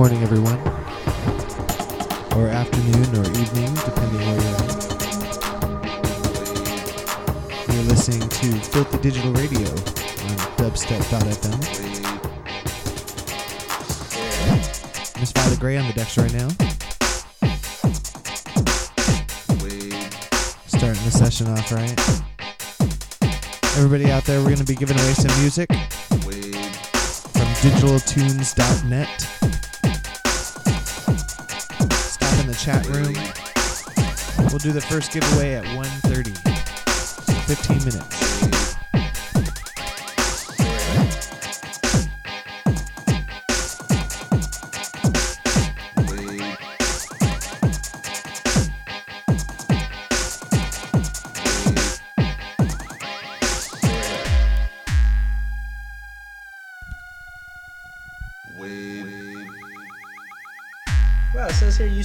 morning, everyone. Or afternoon or evening, depending where you're at. You're listening to Filthy Digital Radio on dubstep.fm. Miss Violet Gray on the decks right now. Starting the session off right. Everybody out there, we're going to be giving away some music from digitaltunes.net. chat room. We'll do the first giveaway at 1.30. 15 minutes.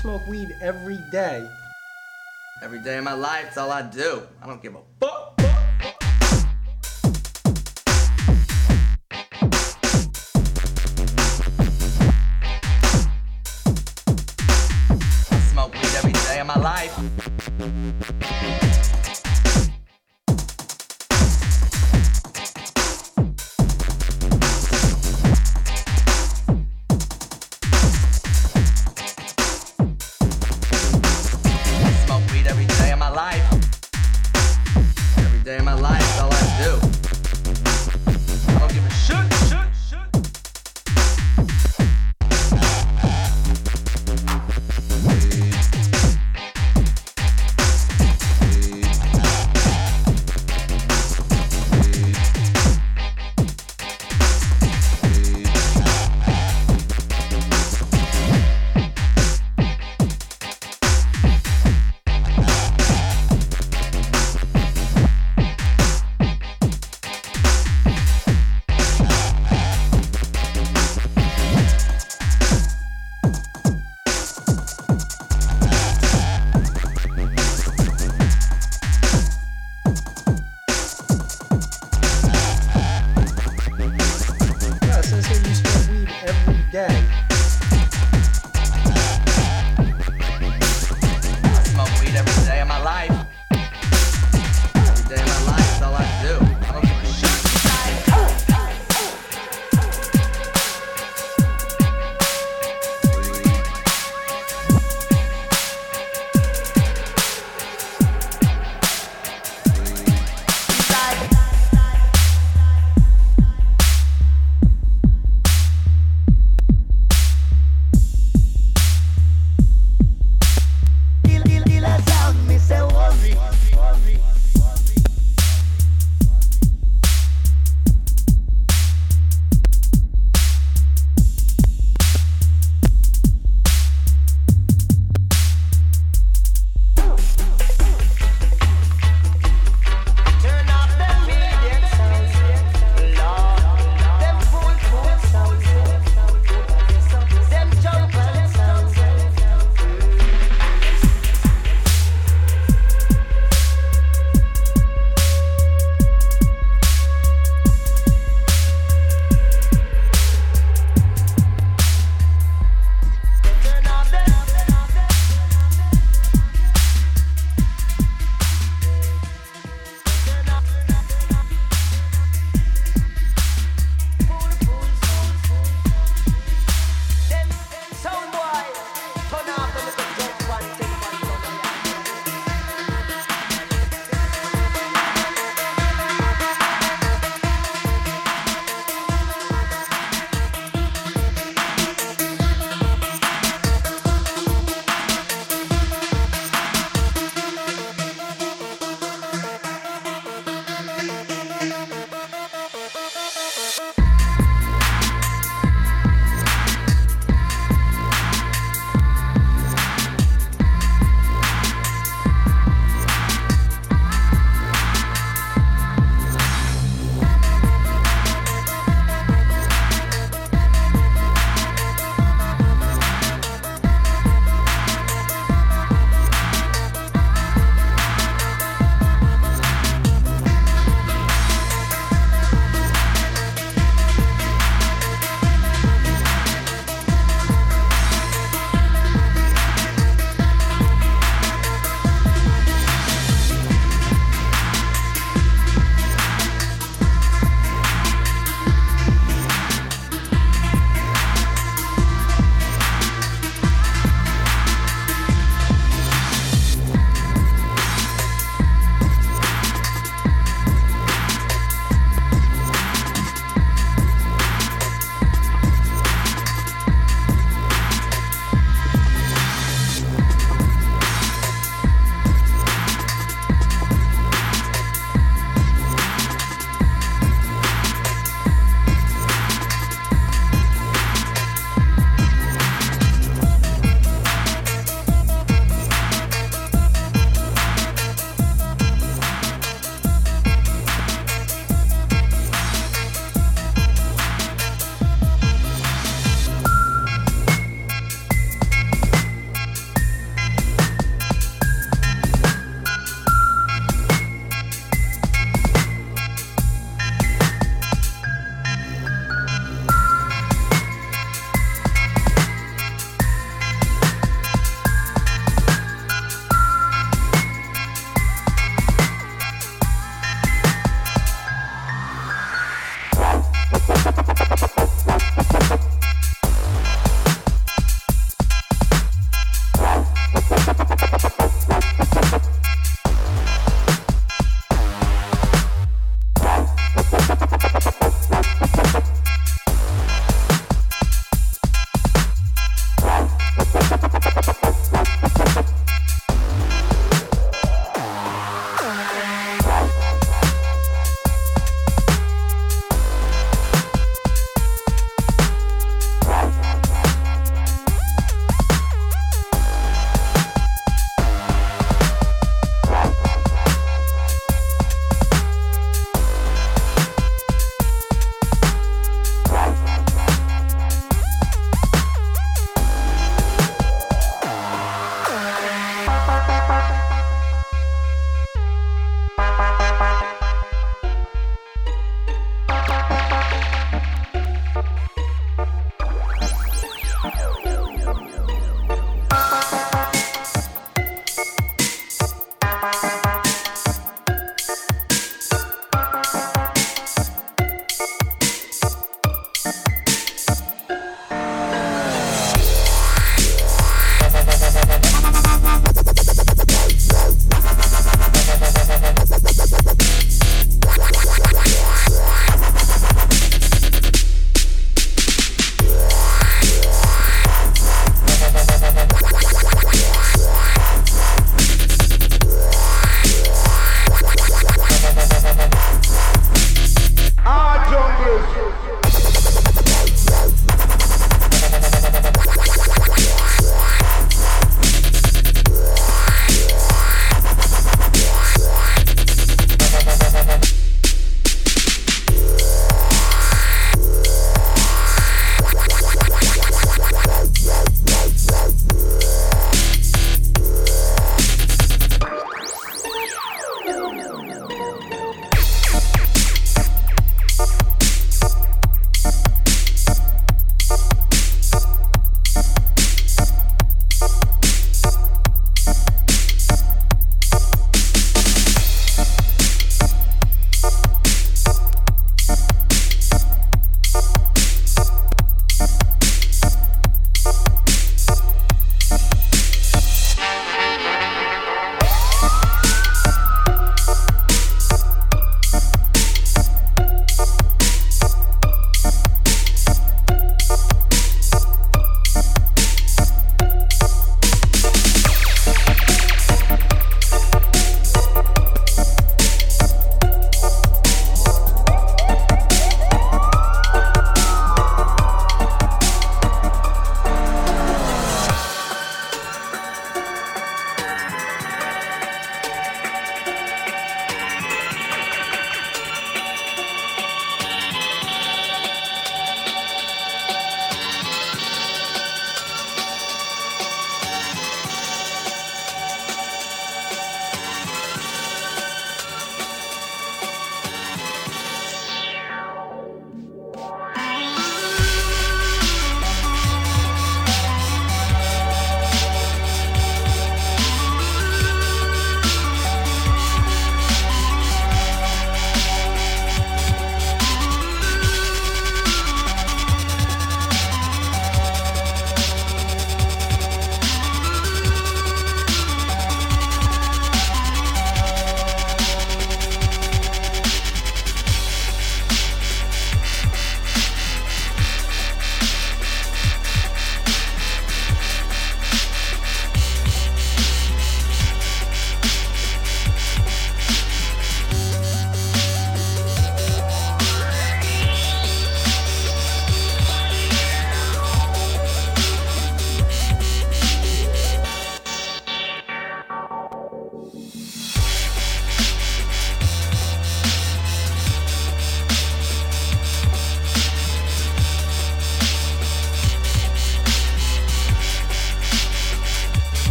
Smoke weed every day. Every day of my life, it's all I do. I don't give a fuck.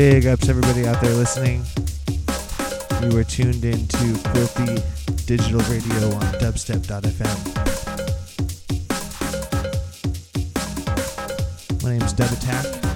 Big ups, everybody out there listening. You were tuned in to Filthy Digital Radio on dubstep.fm. My name is Dub Attack.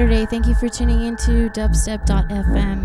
Saturday. Thank you for tuning into dubstep.fm.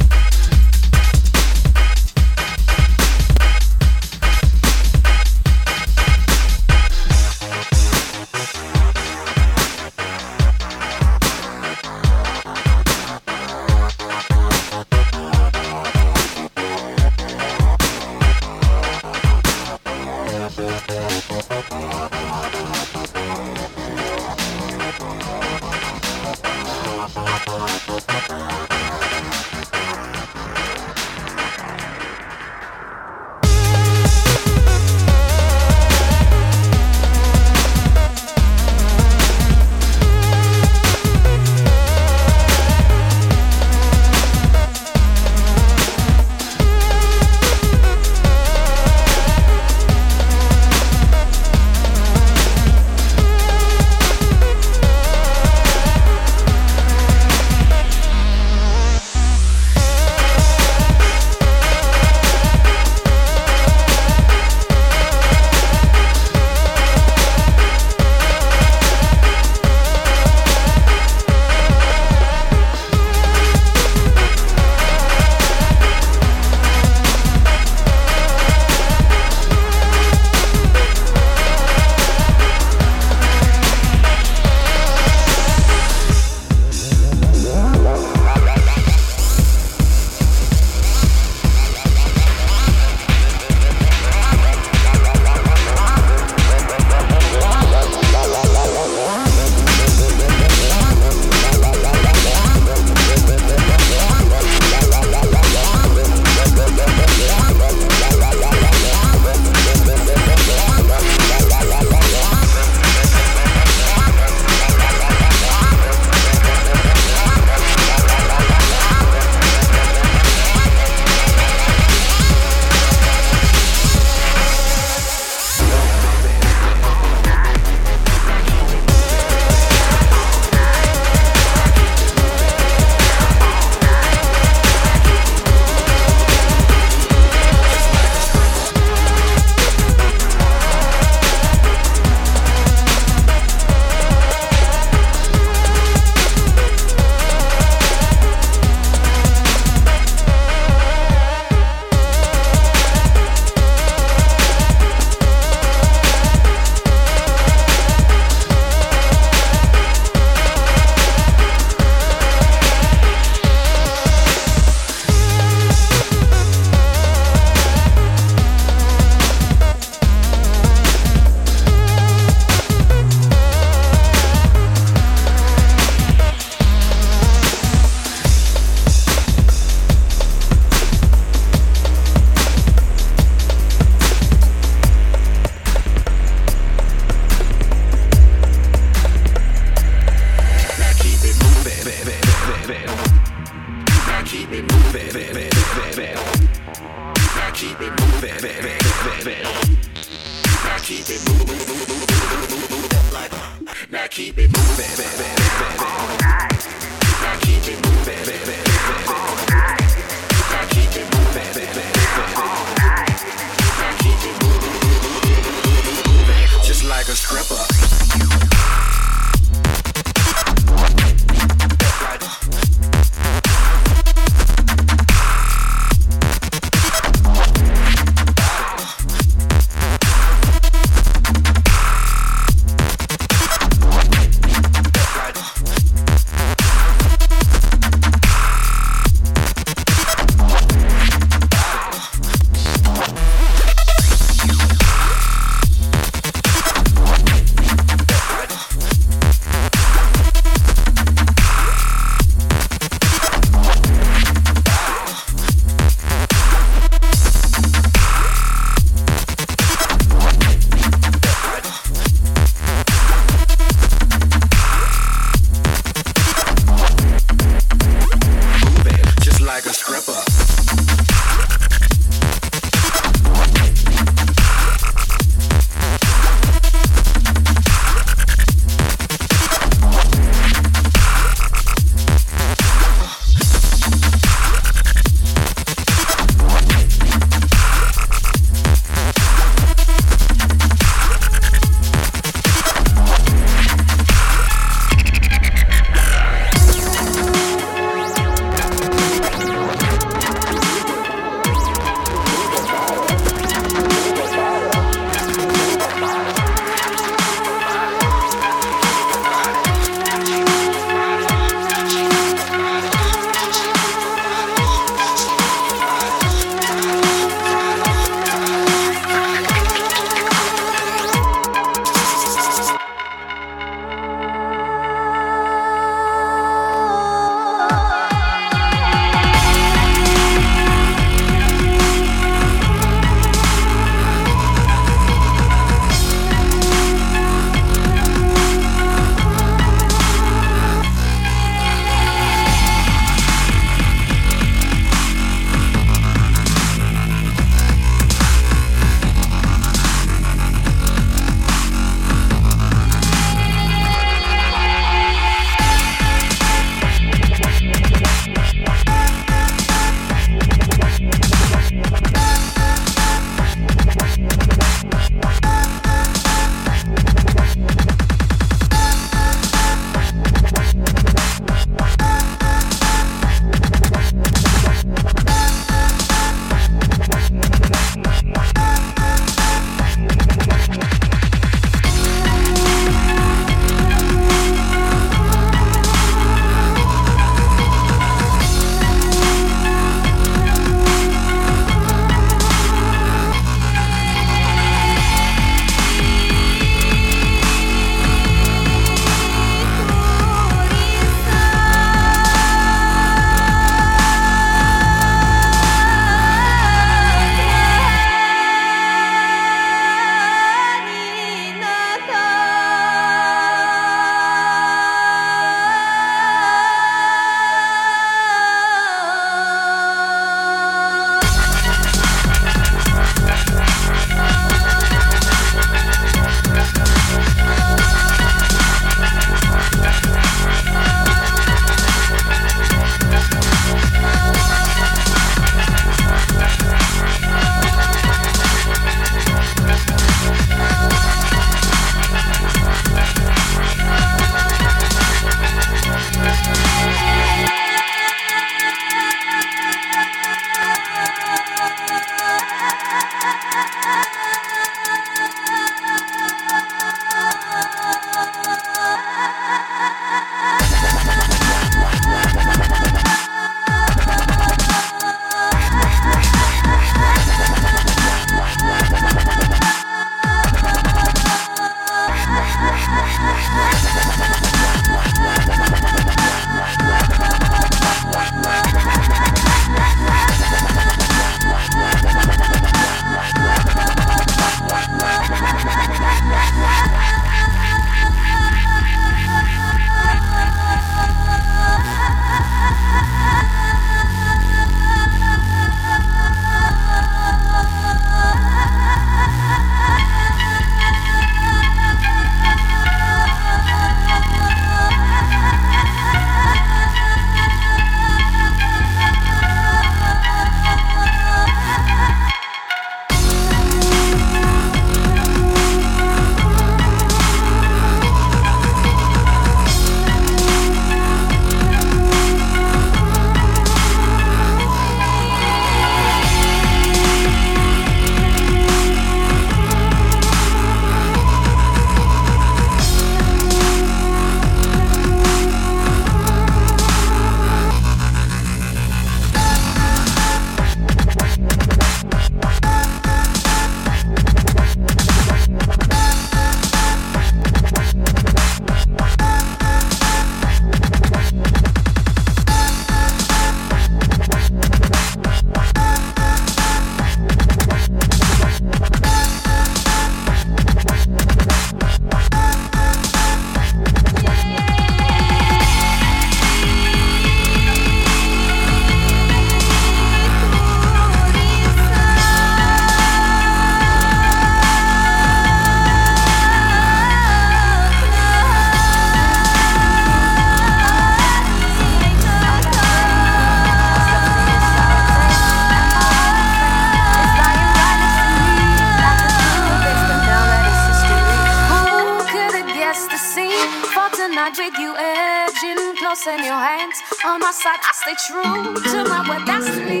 made you edging close in your hands. On my side, I stay true to my word destiny.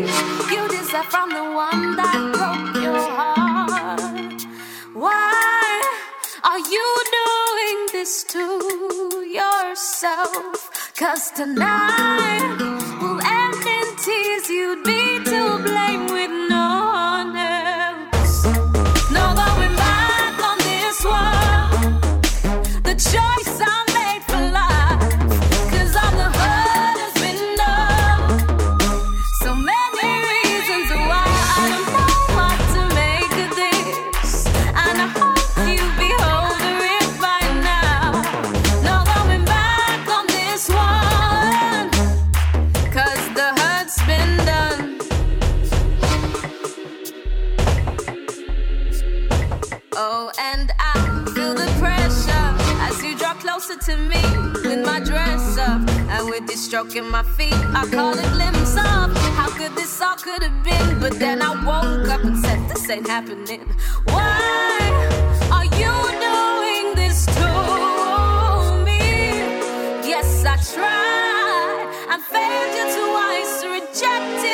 You deserve from the one that broke your heart. Why are you doing this to yourself? Cause tonight will end in tears. You'd be to blame with closer to me with my dress up and with you stroking my feet. I call it glimpse up. how good this all could have been, but then I woke up and said this ain't happening. Why are you doing this to me? Yes, I tried and failed you twice, rejected.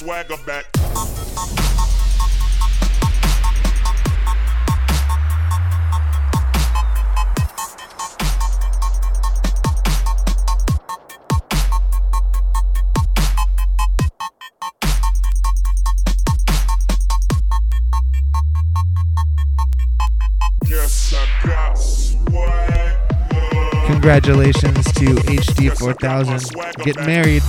Swagger back. Guess I got swagger. Congratulations to HD 4000. Get married.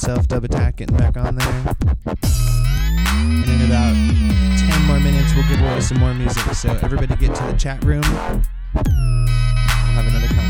Myself, Dub Attack, getting back on there. And in about 10 more minutes, we'll give away some more music. So everybody get to the chat room. We'll have another contest.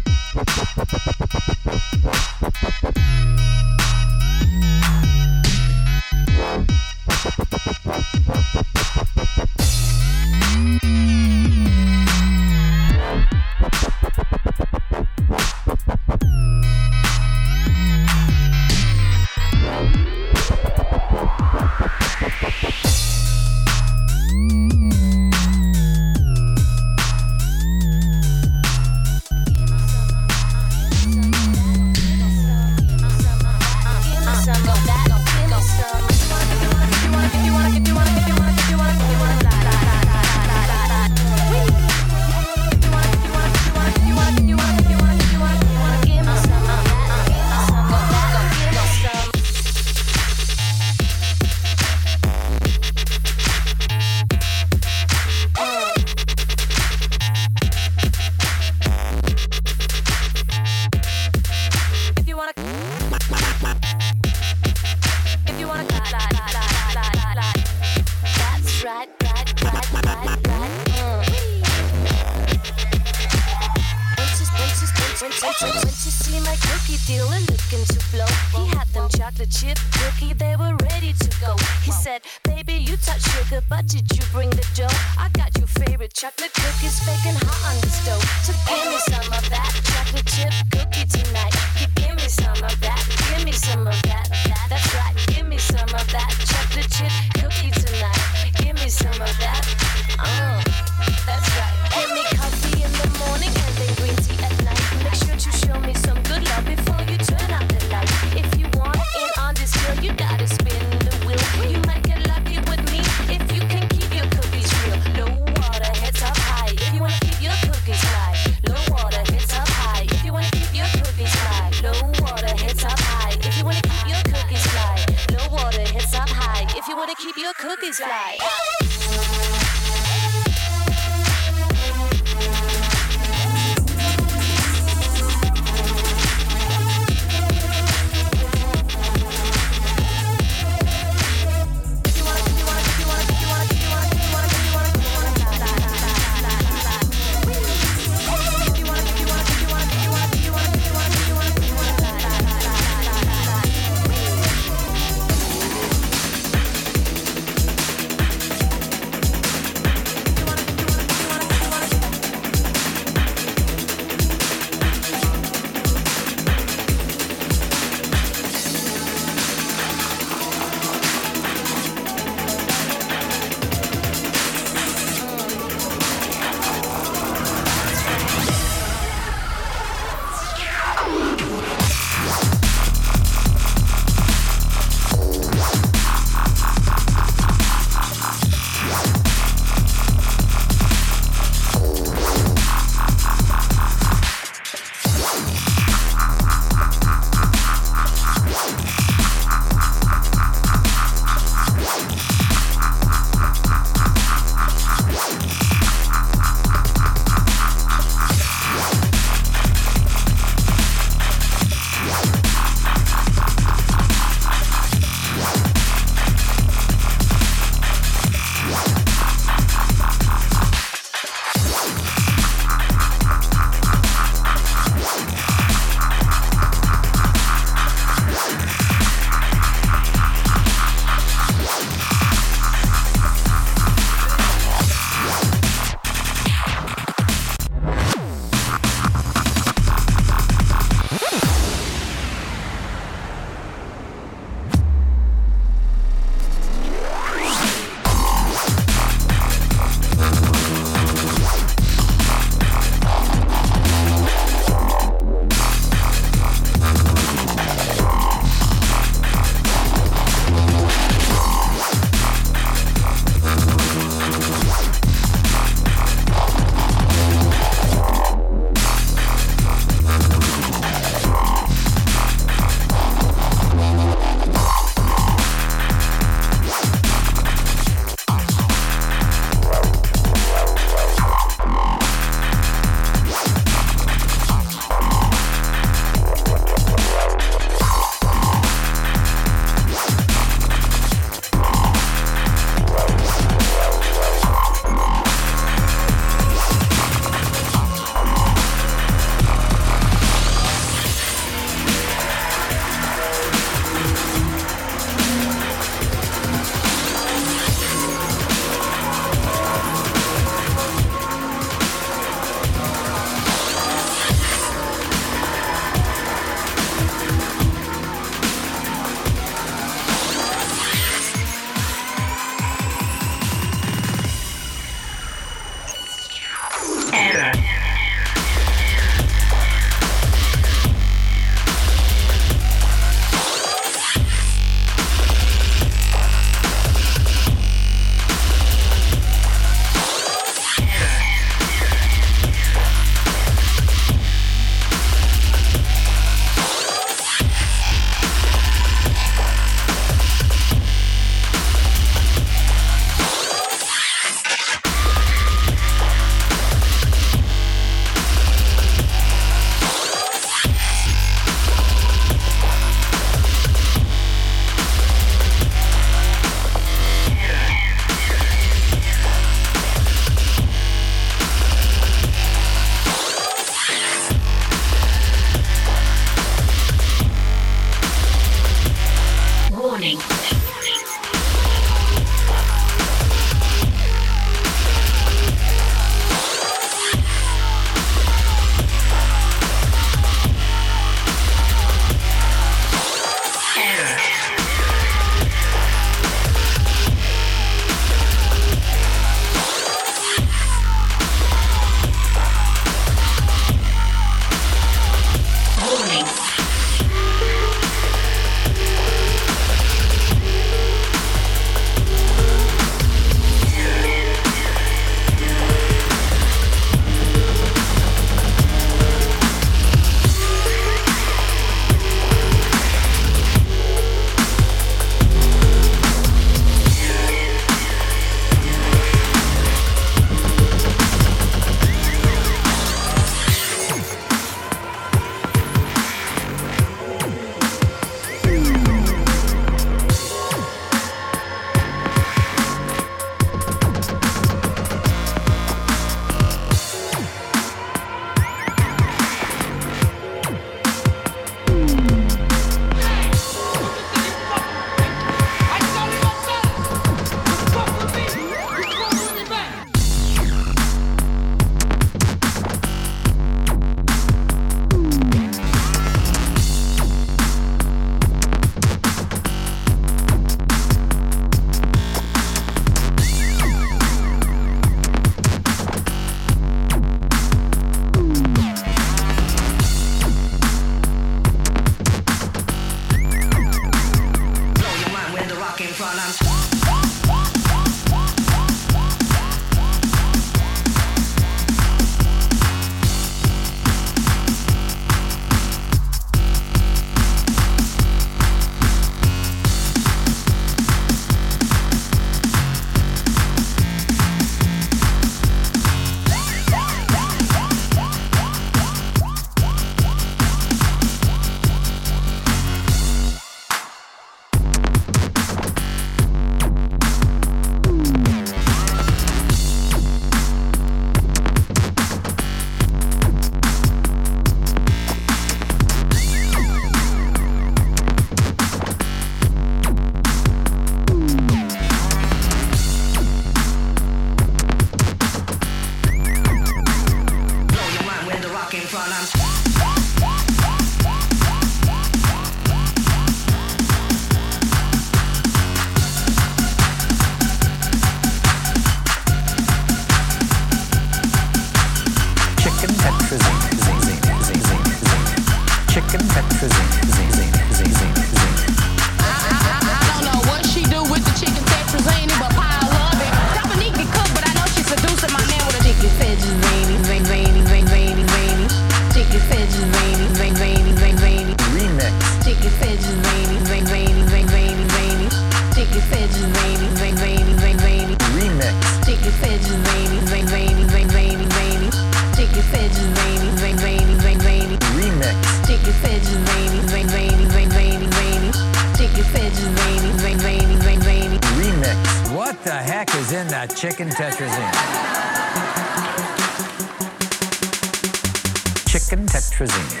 Chicken tetrazine.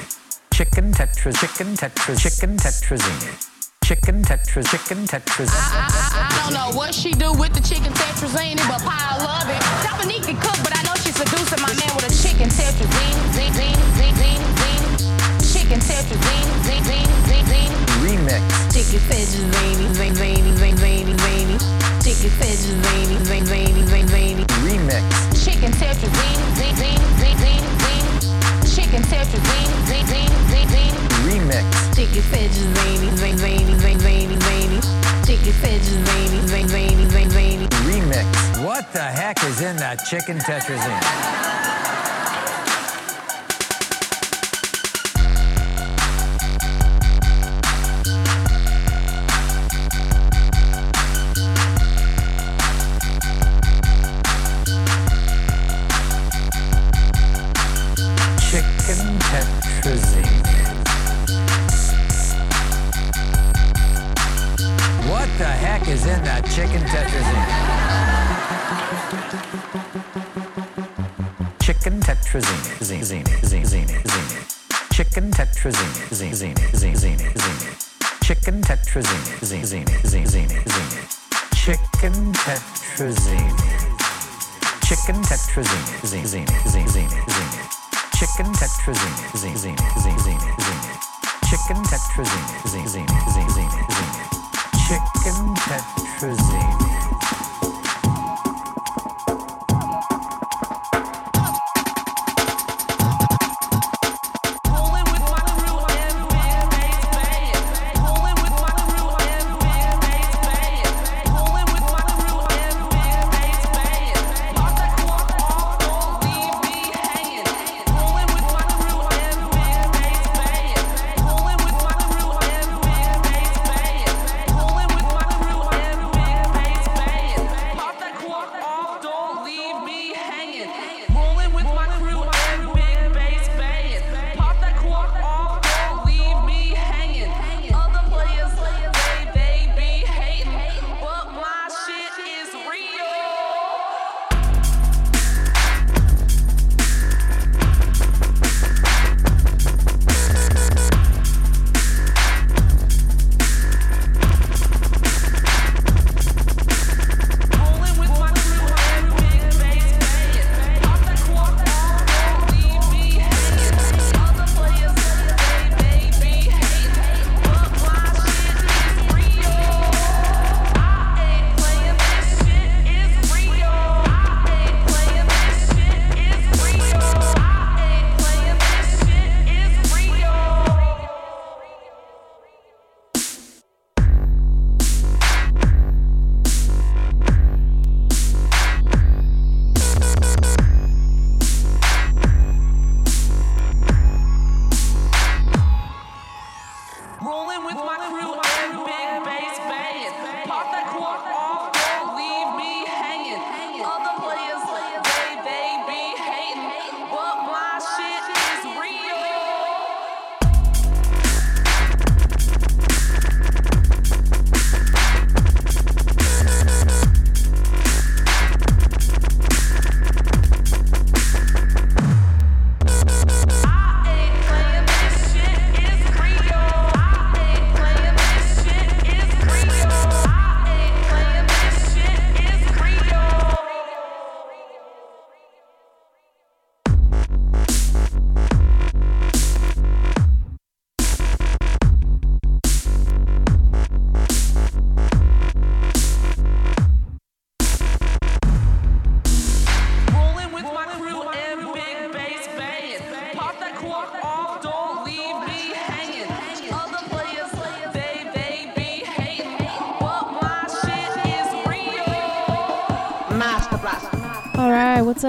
Chicken tetras, chicken tetras, chicken tetrazine. Chicken tetras, chicken tetrazine. I don't know what she do with the chicken tetrazine, but I love it. Dominique can cook, but I know she's seducing my man with a chicken tetrazine. Zine, zine, zine, zine, zine. Chicken tetrazine, zine, zine, zine, zine. Remix. Chicken tetrazine, zine, zine, zine, zine, zine. Chicken tetrazine, zine, zine, zine, zine. Remix. Chicken tetrazine, zine, zine, zine, zine, zine. Chicken tetrazine, zine, zine, zine, zine. Remix. Chicken tetrazine, zine, zine, zine, zine, zine. Chicken tetrazine, zine, zine, zine, zine. Remix. What the heck is in that chicken tetrazine? Chicken tetrazine. Zine,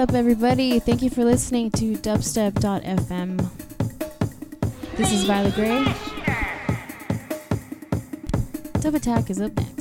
up, everybody? Thank you for listening to dubstep.fm. This is Violet Gray. Dub Attack is up next.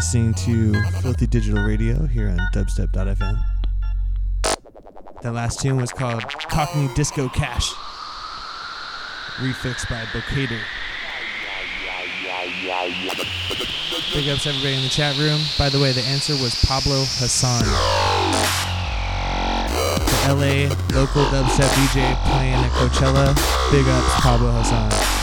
Listening to Filthy Digital Radio here on dubstep.fm. That last tune was called Cockney Disco Cash, refixed by Bocator. Big ups everybody in the chat room. By the way, the answer was Pablo Hassan. The LA local dubstep DJ playing at Coachella. Big ups, Pablo Hassan.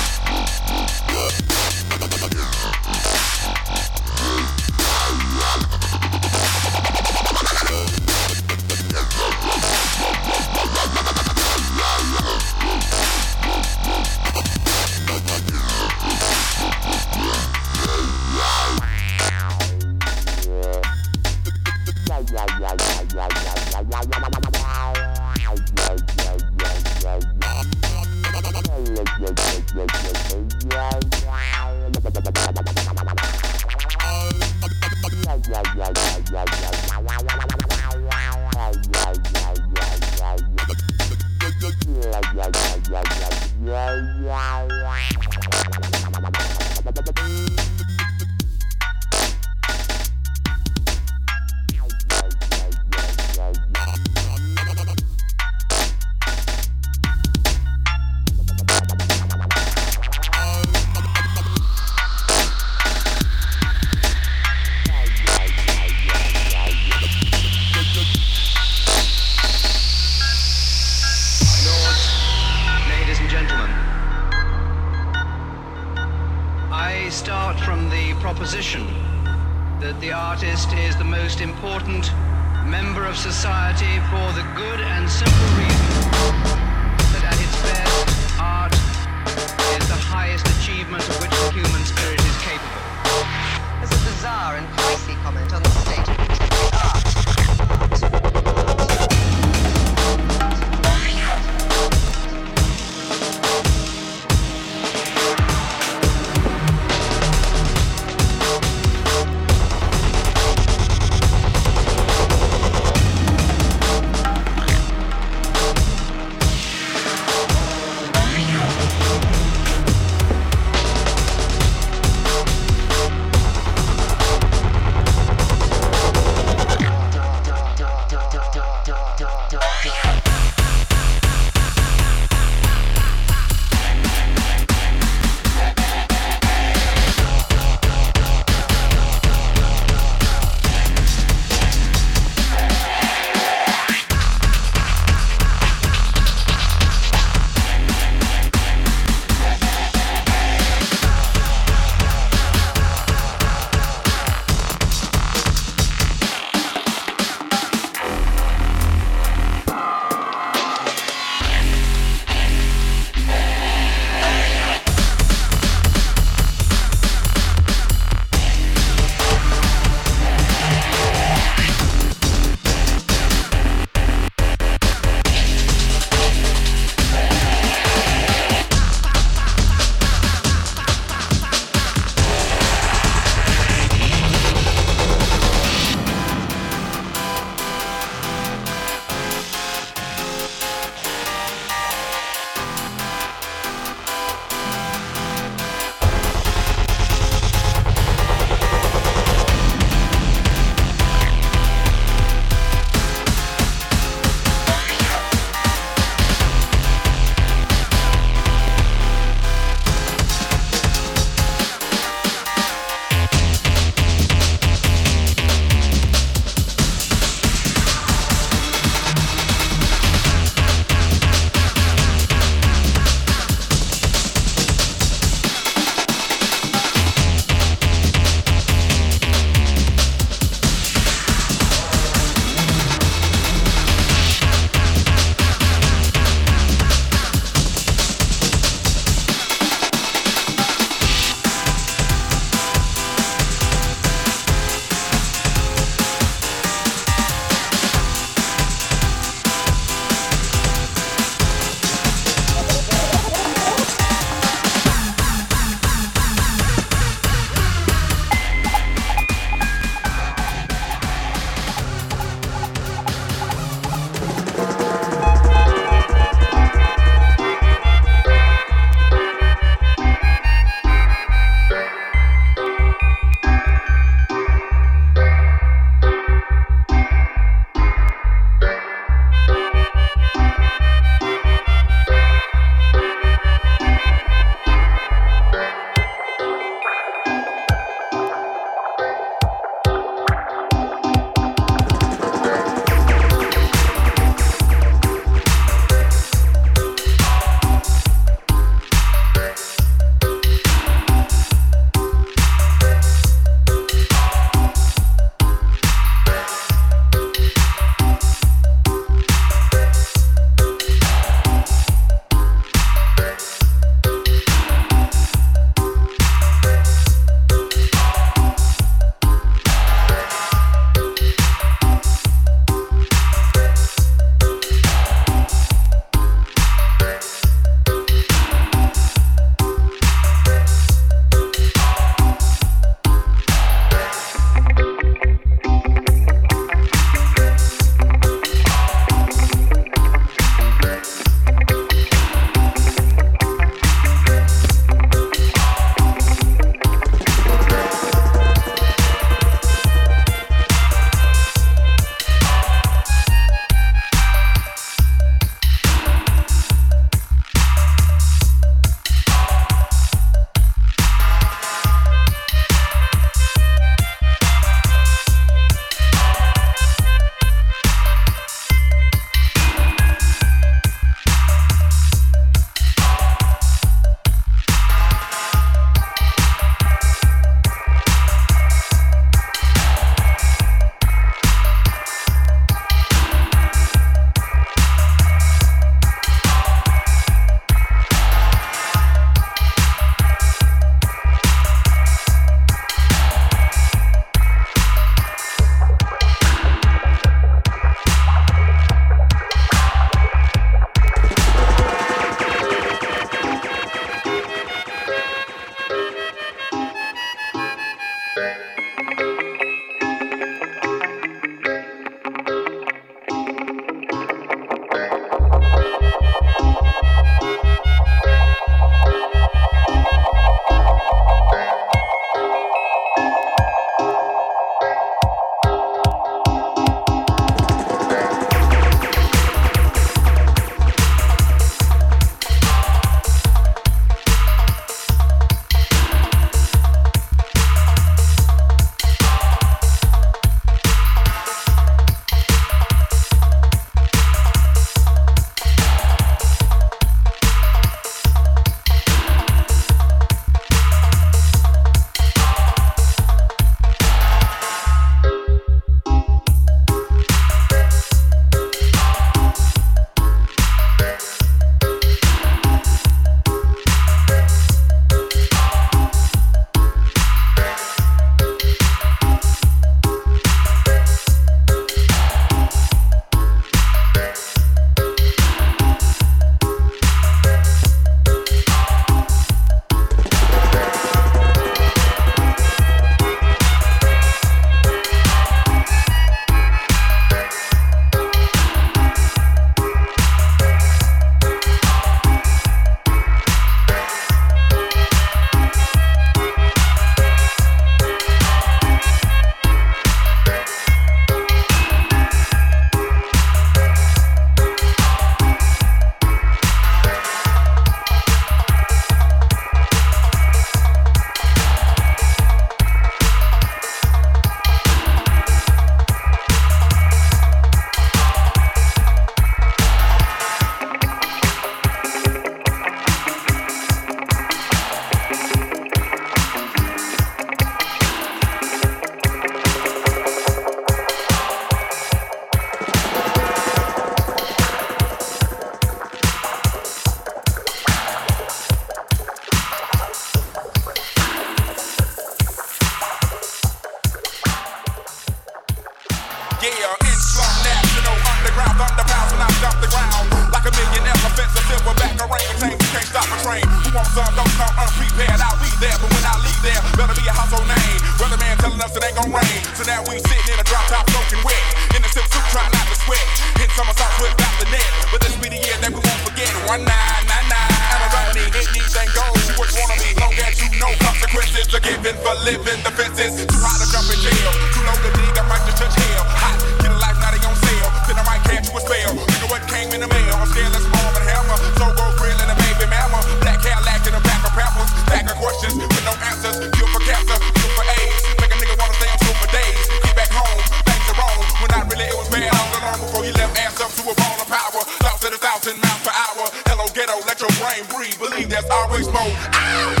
for living the fences, Too hot to drop in jail. Too low to dig, I might just touch hell. Hot, get a life, now they on sale. Then I might catch you a spell. Look what came in the mail. I'm scared less warm and hammer. So go grill and a baby mama. Black Cadillac in a pack of peppers. Pack of questions with no answers. Cure for cancer, cure for AIDS. Make a nigga wanna stay on school for days. Keep back home, things are wrong. When I really, it was bad all along before you left ass up to a ball of power. Lost at a thousand miles per hour. Hello, ghetto, let your brain breathe. Believe that's always more.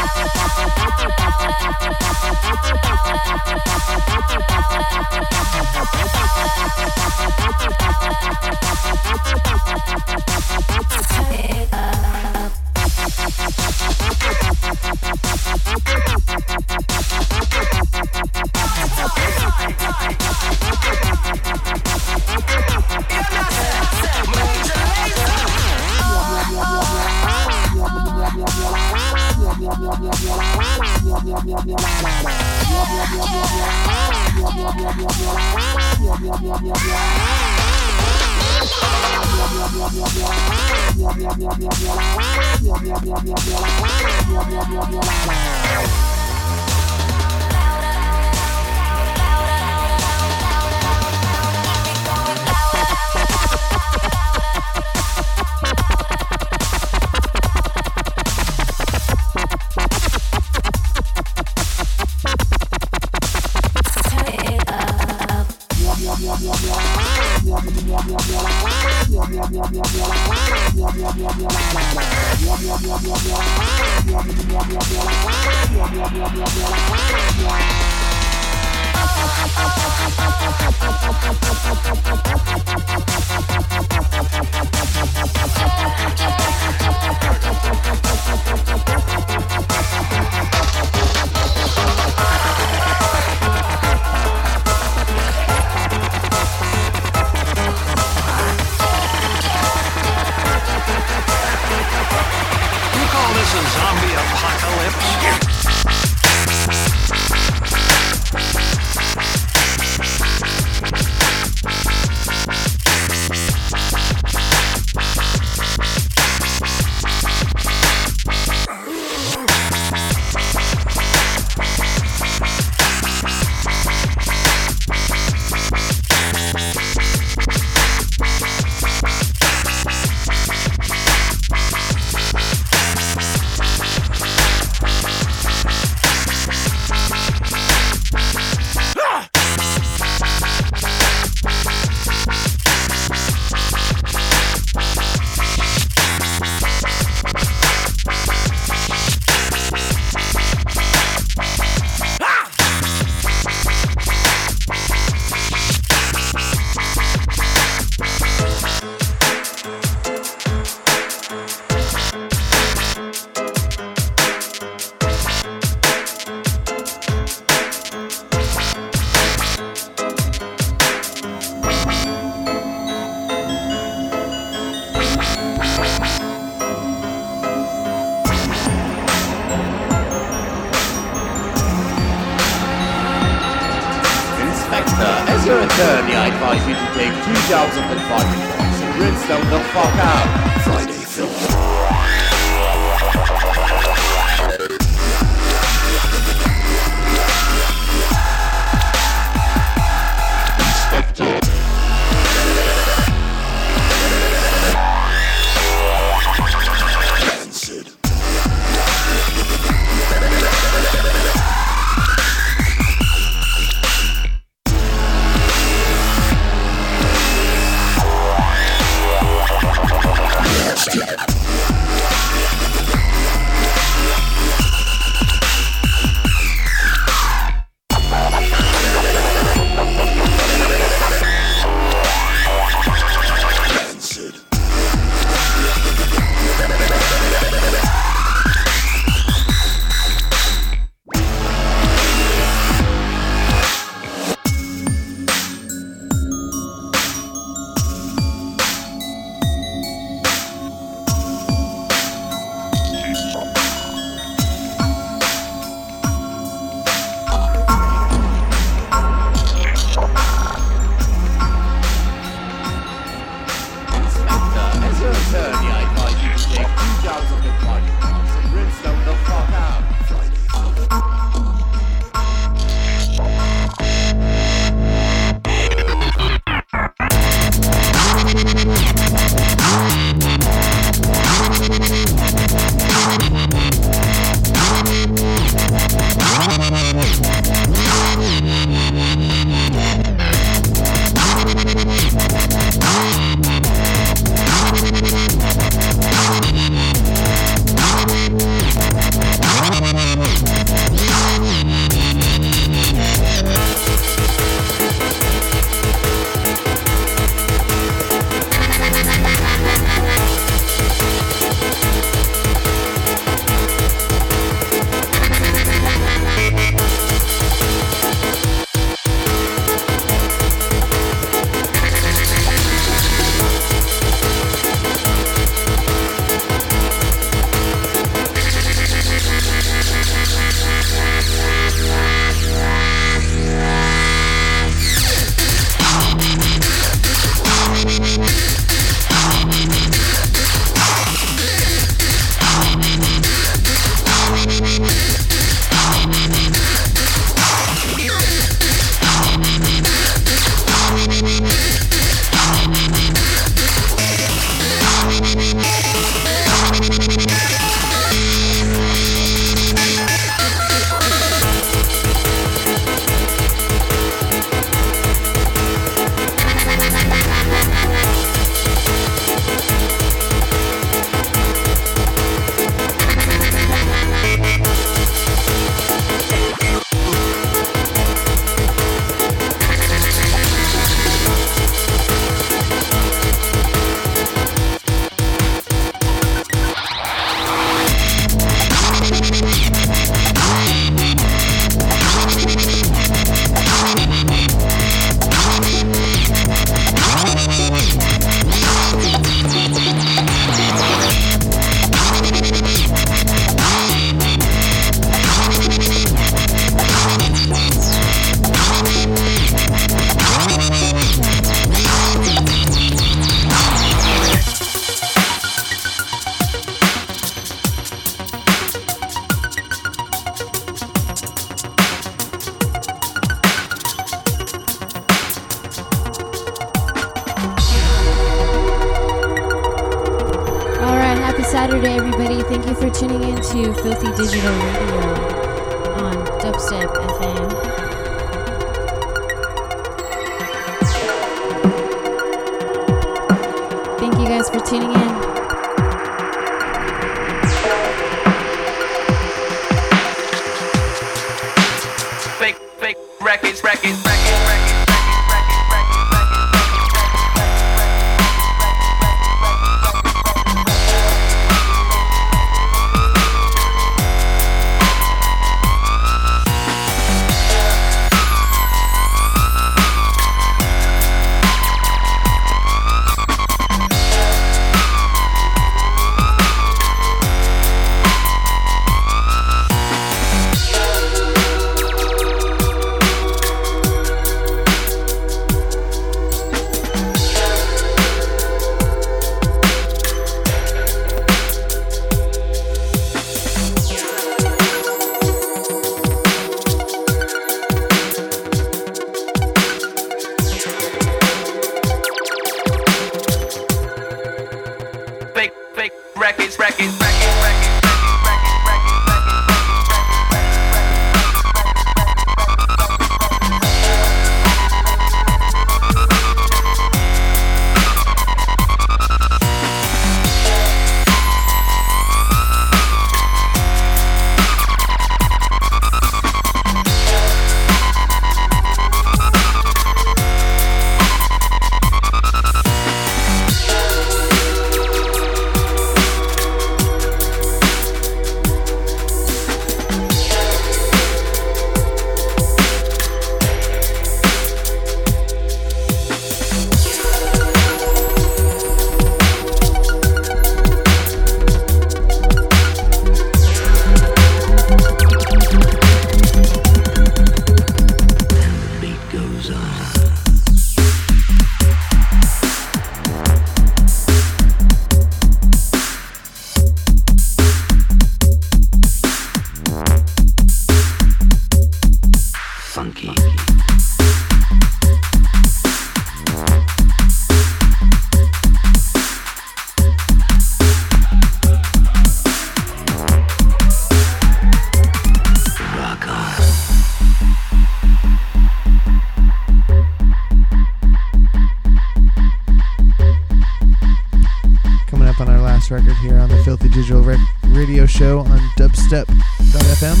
Last record here on the Filthy Digital Rec- Radio Show on dubstep.fm.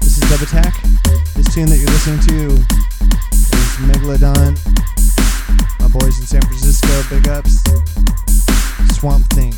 This is Dub Attack. This tune that you're listening to is Megalodon. My boys in San Francisco, big ups. Swamp Thing.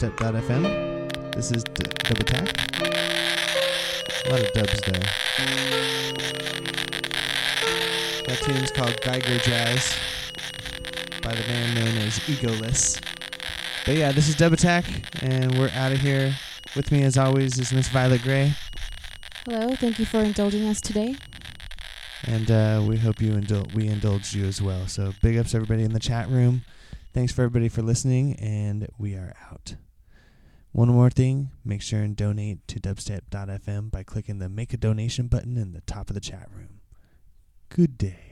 dubstep.fm. This is D- Dub Attack. A lot of dubs there. That tune's called Geiger Jazz by the man known as Egoless. But yeah, this is Dub Attack, and we're out of here. With me, as always, is Miss Violet Gray, Hello, thank you for indulging us today. and uh, we hope you indul- we indulged you as well. So big ups to everybody in the chat room. Thanks for everybody for listening, and we are out. One more thing, make sure and donate to dubstep.fm by clicking the Make a Donation button in the top of the chat room. Good day.